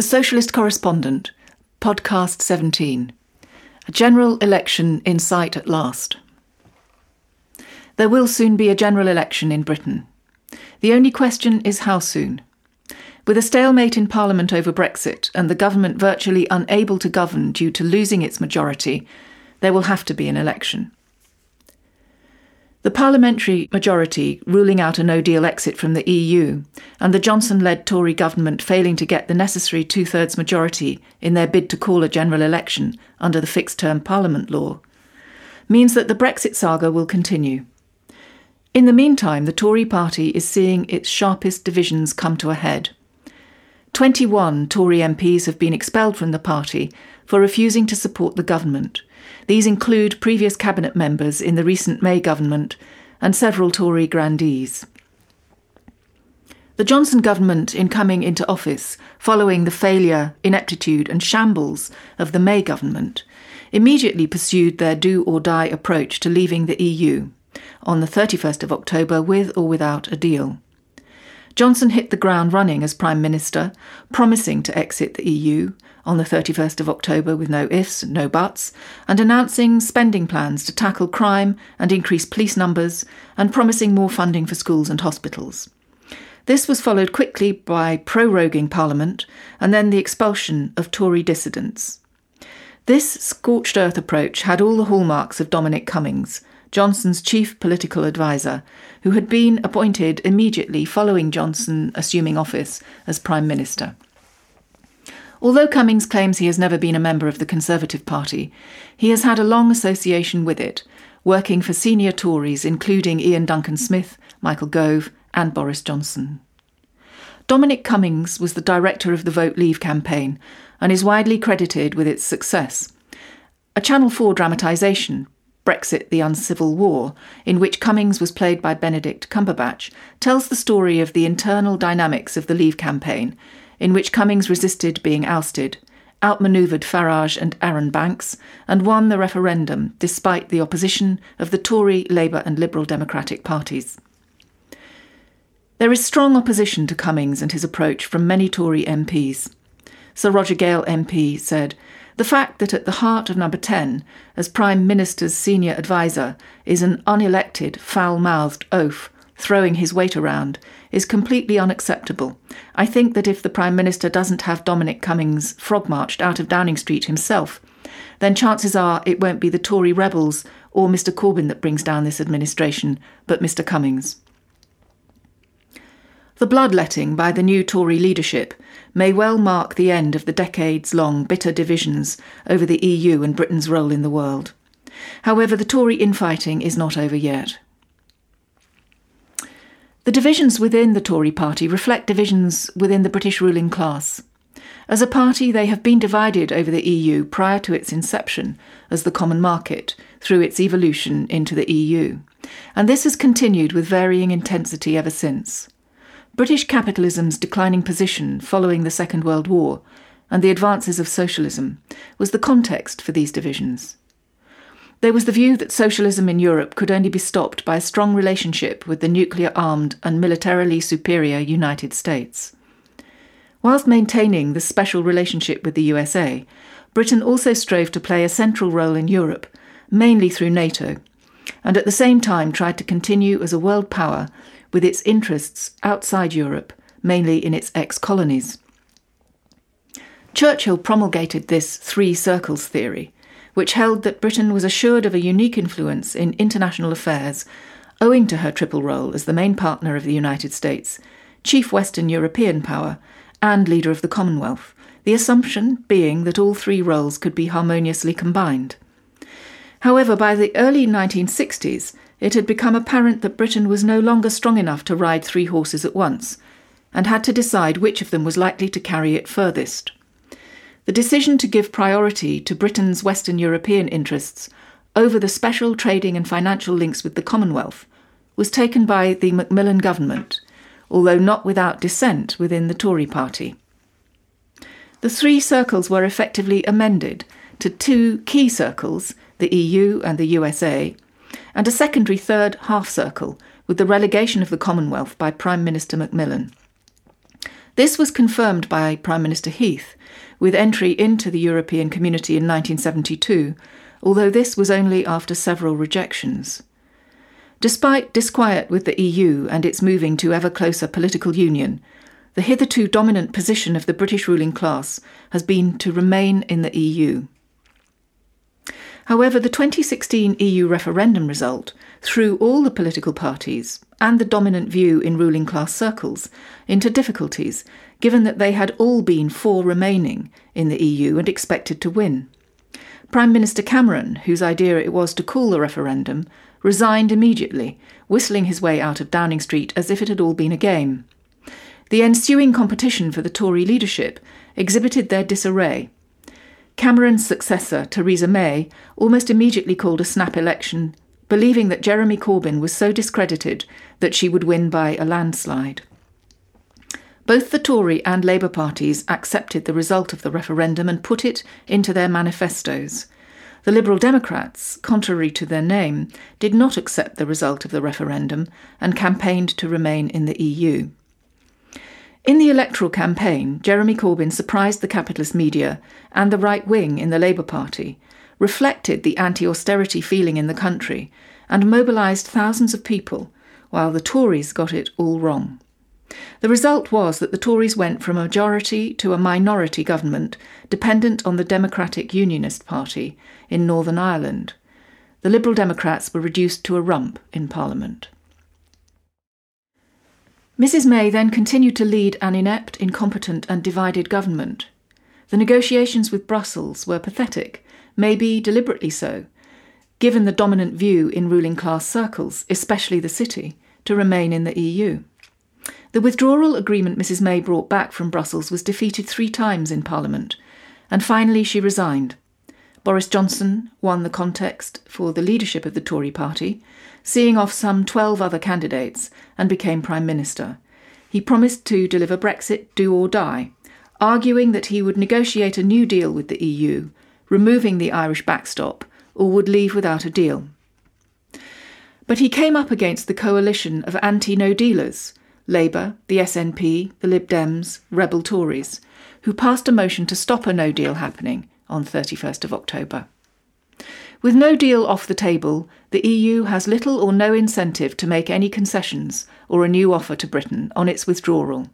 The Socialist Correspondent, Podcast 17. A general election in sight at last. There will soon be a general election in Britain. The only question is how soon. With a stalemate in Parliament over Brexit and the government virtually unable to govern due to losing its majority, there will have to be an election. The parliamentary majority ruling out a no deal exit from the EU, and the Johnson led Tory government failing to get the necessary two thirds majority in their bid to call a general election under the fixed term parliament law, means that the Brexit saga will continue. In the meantime, the Tory party is seeing its sharpest divisions come to a head. 21 Tory MPs have been expelled from the party for refusing to support the government these include previous cabinet members in the recent May government and several Tory grandees. The Johnson government, in coming into office following the failure, ineptitude, and shambles of the May government, immediately pursued their do or die approach to leaving the EU on the 31st of October with or without a deal. Johnson hit the ground running as Prime Minister, promising to exit the EU on the 31st of October with no ifs, no buts, and announcing spending plans to tackle crime and increase police numbers, and promising more funding for schools and hospitals. This was followed quickly by proroguing Parliament and then the expulsion of Tory dissidents. This scorched earth approach had all the hallmarks of Dominic Cummings, Johnson's chief political adviser, who had been appointed immediately following Johnson assuming office as Prime Minister. Although Cummings claims he has never been a member of the Conservative Party, he has had a long association with it, working for senior Tories including Iain Duncan Smith, Michael Gove, and Boris Johnson. Dominic Cummings was the director of the Vote Leave campaign and is widely credited with its success. A Channel 4 dramatisation, Brexit the Uncivil War, in which Cummings was played by Benedict Cumberbatch, tells the story of the internal dynamics of the Leave campaign in which Cummings resisted being ousted, outmanoeuvred Farage and Arron Banks, and won the referendum despite the opposition of the Tory, Labour, and Liberal Democratic parties. There is strong opposition to Cummings and his approach from many Tory MPs. Sir Roger Gale MP said, The fact that at the heart of Number 10, as Prime Minister's senior adviser, is an unelected, foul mouthed oaf throwing his weight around is completely unacceptable. I think that if the Prime Minister doesn't have Dominic Cummings frog marched out of Downing Street himself, then chances are it won't be the Tory rebels or Mr Corbyn that brings down this administration, but Mr Cummings. The bloodletting by the new Tory leadership may well mark the end of the decades long bitter divisions over the EU and Britain's role in the world. However, the Tory infighting is not over yet. The divisions within the Tory party reflect divisions within the British ruling class. As a party, they have been divided over the EU prior to its inception as the common market through its evolution into the EU, and this has continued with varying intensity ever since. British capitalism's declining position following the Second World War and the advances of socialism was the context for these divisions. There was the view that socialism in Europe could only be stopped by a strong relationship with the nuclear armed and militarily superior United States. Whilst maintaining the special relationship with the USA, Britain also strove to play a central role in Europe, mainly through NATO, and at the same time tried to continue as a world power with its interests outside Europe, mainly in its ex colonies. Churchill promulgated this three circles theory which held that Britain was assured of a unique influence in international affairs owing to her triple role as the main partner of the United States, chief Western European power, and leader of the Commonwealth, the assumption being that all three roles could be harmoniously combined. However, by the early 1960s, it had become apparent that Britain was no longer strong enough to ride three horses at once, and had to decide which of them was likely to carry it furthest. The decision to give priority to Britain's Western European interests over the special trading and financial links with the Commonwealth was taken by the Macmillan government, although not without dissent within the Tory party. The three circles were effectively amended to two key circles, the EU and the USA, and a secondary third half circle with the relegation of the Commonwealth by Prime Minister Macmillan. This was confirmed by Prime Minister Heath with entry into the European Community in 1972, although this was only after several rejections. Despite disquiet with the EU and its moving to ever closer political union, the hitherto dominant position of the British ruling class has been to remain in the EU. However, the 2016 EU referendum result threw all the political parties and the dominant view in ruling class circles into difficulties, given that they had all been for remaining in the EU and expected to win. Prime Minister Cameron, whose idea it was to call the referendum, resigned immediately, whistling his way out of Downing Street as if it had all been a game. The ensuing competition for the Tory leadership exhibited their disarray. Cameron's successor, Theresa May, almost immediately called a snap election, believing that Jeremy Corbyn was so discredited that she would win by a landslide. Both the Tory and Labour parties accepted the result of the referendum and put it into their manifestos. The Liberal Democrats, contrary to their name, did not accept the result of the referendum and campaigned to remain in the EU. In the electoral campaign, Jeremy Corbyn surprised the capitalist media and the right wing in the Labour Party, reflected the anti austerity feeling in the country, and mobilised thousands of people, while the Tories got it all wrong. The result was that the Tories went from a majority to a minority government dependent on the Democratic Unionist Party in Northern Ireland. The Liberal Democrats were reduced to a rump in Parliament. Mrs. May then continued to lead an inept, incompetent, and divided government. The negotiations with Brussels were pathetic, maybe deliberately so, given the dominant view in ruling class circles, especially the city, to remain in the EU. The withdrawal agreement Mrs. May brought back from Brussels was defeated three times in Parliament, and finally she resigned. Boris Johnson won the contest for the leadership of the Tory party, seeing off some 12 other candidates, and became Prime Minister. He promised to deliver Brexit do or die, arguing that he would negotiate a new deal with the EU, removing the Irish backstop, or would leave without a deal. But he came up against the coalition of anti no dealers Labour, the SNP, the Lib Dems, rebel Tories, who passed a motion to stop a no deal happening on 31st of October. With no deal off the table, the EU has little or no incentive to make any concessions or a new offer to Britain on its withdrawal.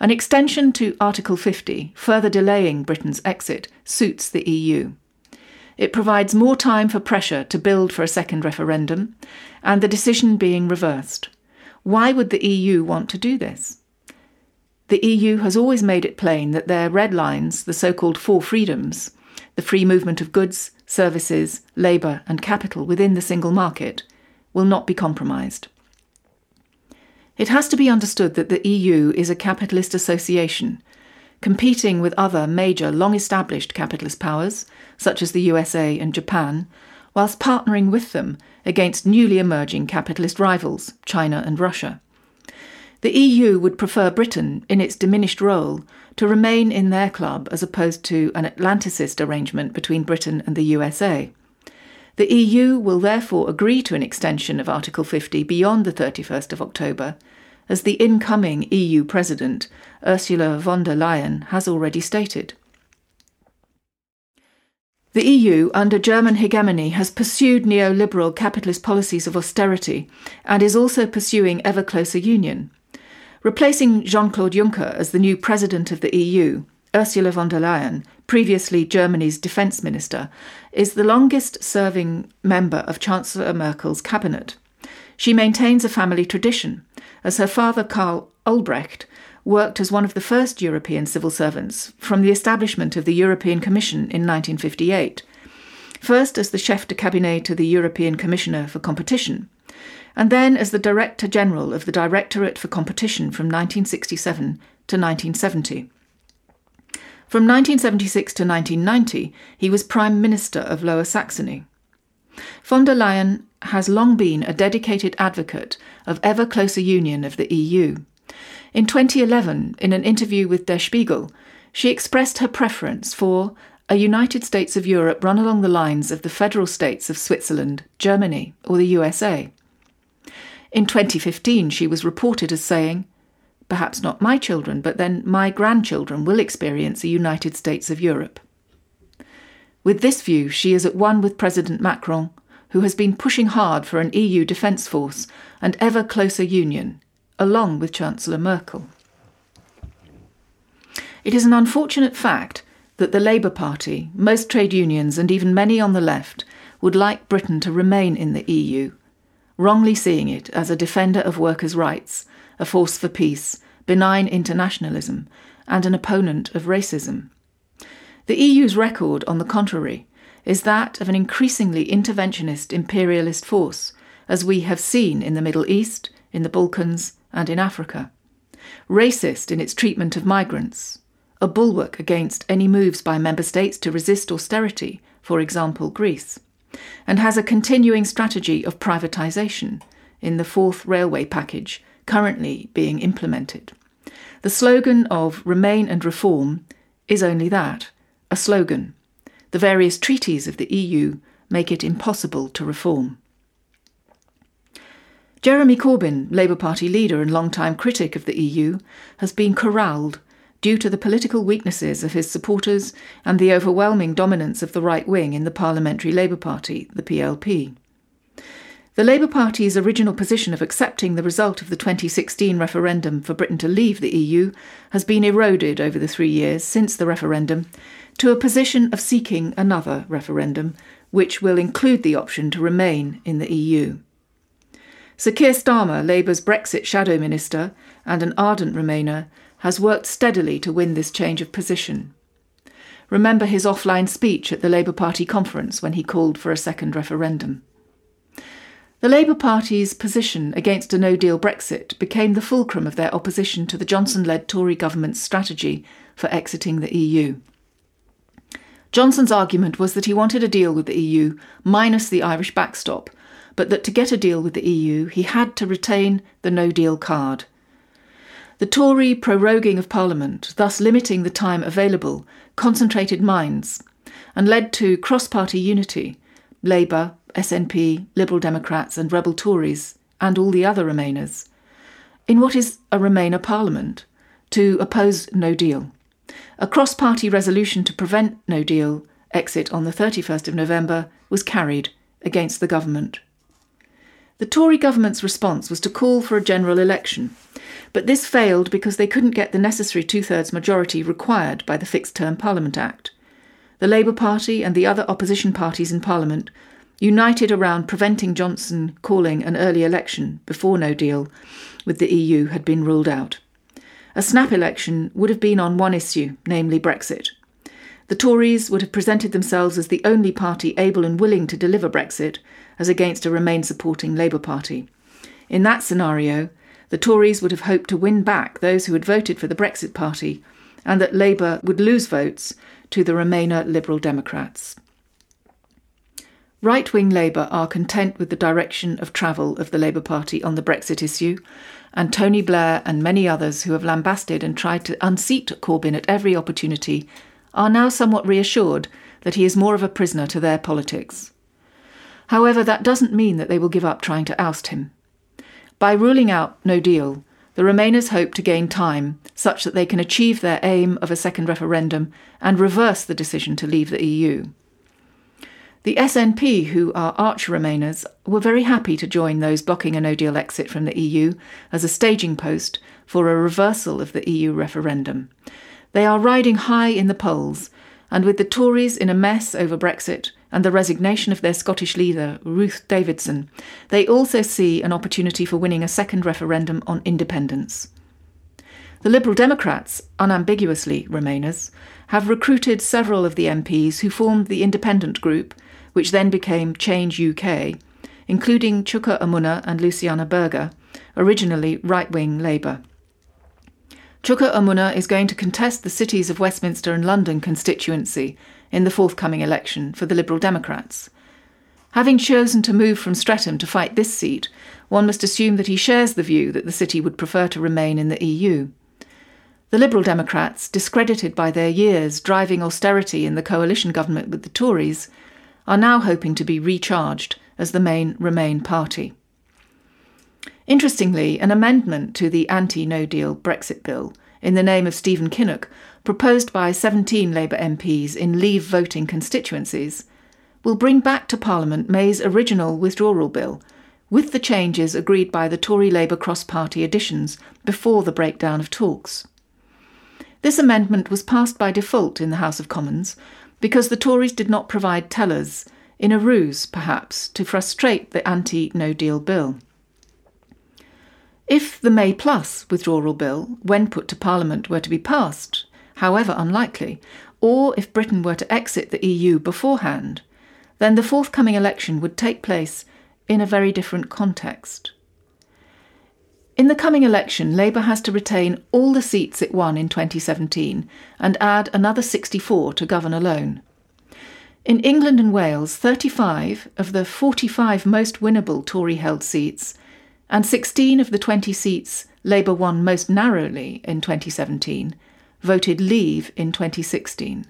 An extension to Article 50, further delaying Britain's exit, suits the EU. It provides more time for pressure to build for a second referendum, and the decision being reversed. Why would the EU want to do this? The EU has always made it plain that their red lines, the so called four freedoms, the free movement of goods, services, labour, and capital within the single market, will not be compromised. It has to be understood that the EU is a capitalist association, competing with other major long established capitalist powers, such as the USA and Japan, whilst partnering with them against newly emerging capitalist rivals, China and Russia. The EU would prefer Britain, in its diminished role, to remain in their club as opposed to an Atlanticist arrangement between Britain and the USA. The EU will therefore agree to an extension of Article 50 beyond the 31st of October, as the incoming EU President, Ursula von der Leyen, has already stated. The EU, under German hegemony, has pursued neoliberal capitalist policies of austerity and is also pursuing ever closer union. Replacing Jean Claude Juncker as the new president of the EU, Ursula von der Leyen, previously Germany's defence minister, is the longest serving member of Chancellor Merkel's cabinet. She maintains a family tradition, as her father Karl Ulbricht worked as one of the first European civil servants from the establishment of the European Commission in 1958, first as the chef de cabinet to the European Commissioner for Competition, and then as the Director General of the Directorate for Competition from 1967 to 1970. From 1976 to 1990, he was Prime Minister of Lower Saxony. Von der Leyen has long been a dedicated advocate of ever closer union of the EU. In 2011, in an interview with Der Spiegel, she expressed her preference for a United States of Europe run along the lines of the federal states of Switzerland, Germany, or the USA. In 2015, she was reported as saying, perhaps not my children, but then my grandchildren will experience a United States of Europe. With this view, she is at one with President Macron, who has been pushing hard for an EU defence force and ever closer union, along with Chancellor Merkel. It is an unfortunate fact that the Labour Party, most trade unions, and even many on the left would like Britain to remain in the EU, wrongly seeing it as a defender of workers' rights, a force for peace, benign internationalism, and an opponent of racism. The EU's record, on the contrary, is that of an increasingly interventionist imperialist force, as we have seen in the Middle East, in the Balkans, and in Africa. Racist in its treatment of migrants, a bulwark against any moves by member states to resist austerity, for example, Greece, and has a continuing strategy of privatisation in the fourth railway package currently being implemented. The slogan of Remain and Reform is only that a slogan the various treaties of the EU make it impossible to reform. Jeremy Corbyn, Labour Party leader and long-time critic of the EU, has been corralled due to the political weaknesses of his supporters and the overwhelming dominance of the right wing in the Parliamentary Labour Party, the PLP. The Labour Party's original position of accepting the result of the 2016 referendum for Britain to leave the EU has been eroded over the three years since the referendum to a position of seeking another referendum, which will include the option to remain in the EU. Sir Keir Starmer, Labour's Brexit shadow minister and an ardent Remainer, has worked steadily to win this change of position. Remember his offline speech at the Labour Party conference when he called for a second referendum. The Labour Party's position against a no deal Brexit became the fulcrum of their opposition to the Johnson led Tory government's strategy for exiting the EU. Johnson's argument was that he wanted a deal with the EU minus the Irish backstop, but that to get a deal with the EU, he had to retain the no deal card. The Tory proroguing of Parliament, thus limiting the time available, concentrated minds and led to cross party unity Labour, SNP, Liberal Democrats, and Rebel Tories, and all the other Remainers, in what is a Remainer Parliament, to oppose no deal. A cross party resolution to prevent no deal exit on the 31st of November was carried against the government. The Tory government's response was to call for a general election, but this failed because they couldn't get the necessary two thirds majority required by the Fixed Term Parliament Act. The Labour Party and the other opposition parties in Parliament united around preventing Johnson calling an early election before no deal with the EU had been ruled out. A snap election would have been on one issue, namely Brexit. The Tories would have presented themselves as the only party able and willing to deliver Brexit, as against a Remain supporting Labour Party. In that scenario, the Tories would have hoped to win back those who had voted for the Brexit Party, and that Labour would lose votes to the Remainer Liberal Democrats. Right wing Labour are content with the direction of travel of the Labour Party on the Brexit issue, and Tony Blair and many others who have lambasted and tried to unseat Corbyn at every opportunity are now somewhat reassured that he is more of a prisoner to their politics. However, that doesn't mean that they will give up trying to oust him. By ruling out no deal, the Remainers hope to gain time such that they can achieve their aim of a second referendum and reverse the decision to leave the EU. The SNP, who are arch Remainers, were very happy to join those blocking a no deal exit from the EU as a staging post for a reversal of the EU referendum. They are riding high in the polls, and with the Tories in a mess over Brexit and the resignation of their Scottish leader, Ruth Davidson, they also see an opportunity for winning a second referendum on independence. The Liberal Democrats, unambiguously Remainers, have recruited several of the MPs who formed the independent group which then became Change UK, including Chuka Umunna and Luciana Berger, originally right wing Labour. Chuka Umunna is going to contest the cities of Westminster and London constituency in the forthcoming election for the Liberal Democrats. Having chosen to move from Streatham to fight this seat, one must assume that he shares the view that the city would prefer to remain in the EU. The Liberal Democrats, discredited by their years driving austerity in the coalition government with the Tories, are now hoping to be recharged as the main Remain party. Interestingly, an amendment to the anti no deal Brexit bill in the name of Stephen Kinnock, proposed by 17 Labour MPs in leave voting constituencies, will bring back to Parliament May's original withdrawal bill, with the changes agreed by the Tory Labour cross party additions before the breakdown of talks. This amendment was passed by default in the House of Commons because the Tories did not provide tellers, in a ruse, perhaps, to frustrate the anti no deal bill. If the May Plus withdrawal bill, when put to Parliament, were to be passed, however unlikely, or if Britain were to exit the EU beforehand, then the forthcoming election would take place in a very different context. In the coming election, Labour has to retain all the seats it won in 2017 and add another 64 to govern alone. In England and Wales, 35 of the 45 most winnable Tory held seats and 16 of the 20 seats Labour won most narrowly in 2017 voted Leave in 2016.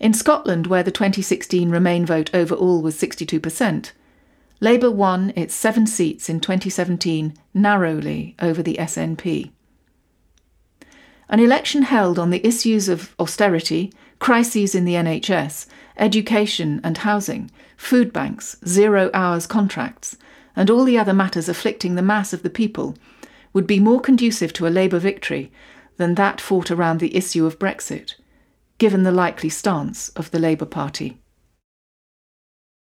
In Scotland, where the 2016 Remain vote overall was 62%, Labour won its seven seats in 2017 narrowly over the SNP. An election held on the issues of austerity, crises in the NHS, education and housing, food banks, zero hours contracts, and all the other matters afflicting the mass of the people would be more conducive to a Labour victory than that fought around the issue of Brexit, given the likely stance of the Labour Party.